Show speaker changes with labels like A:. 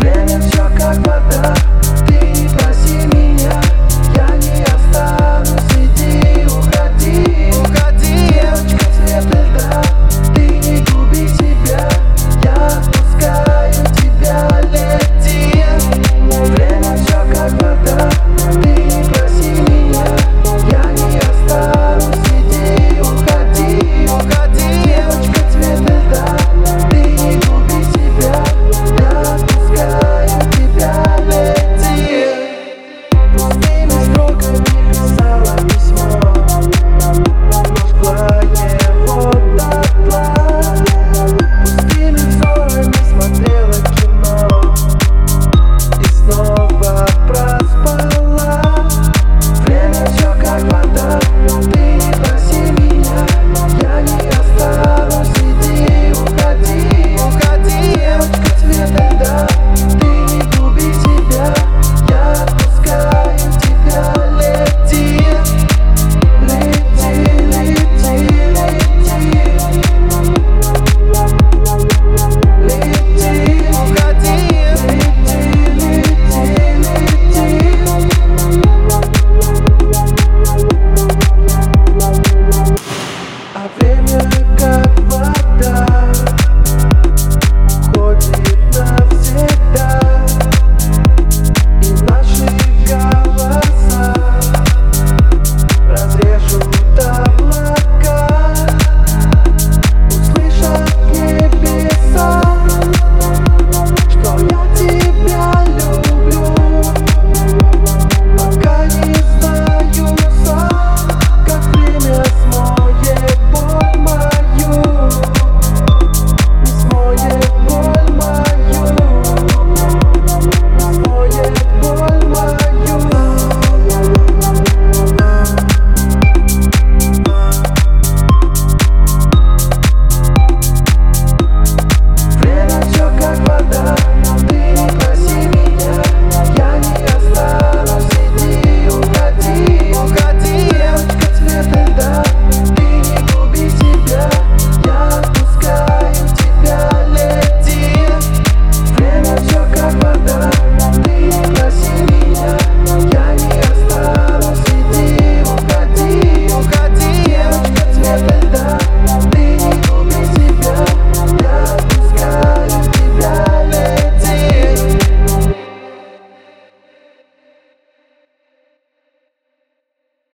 A: Время все как вода.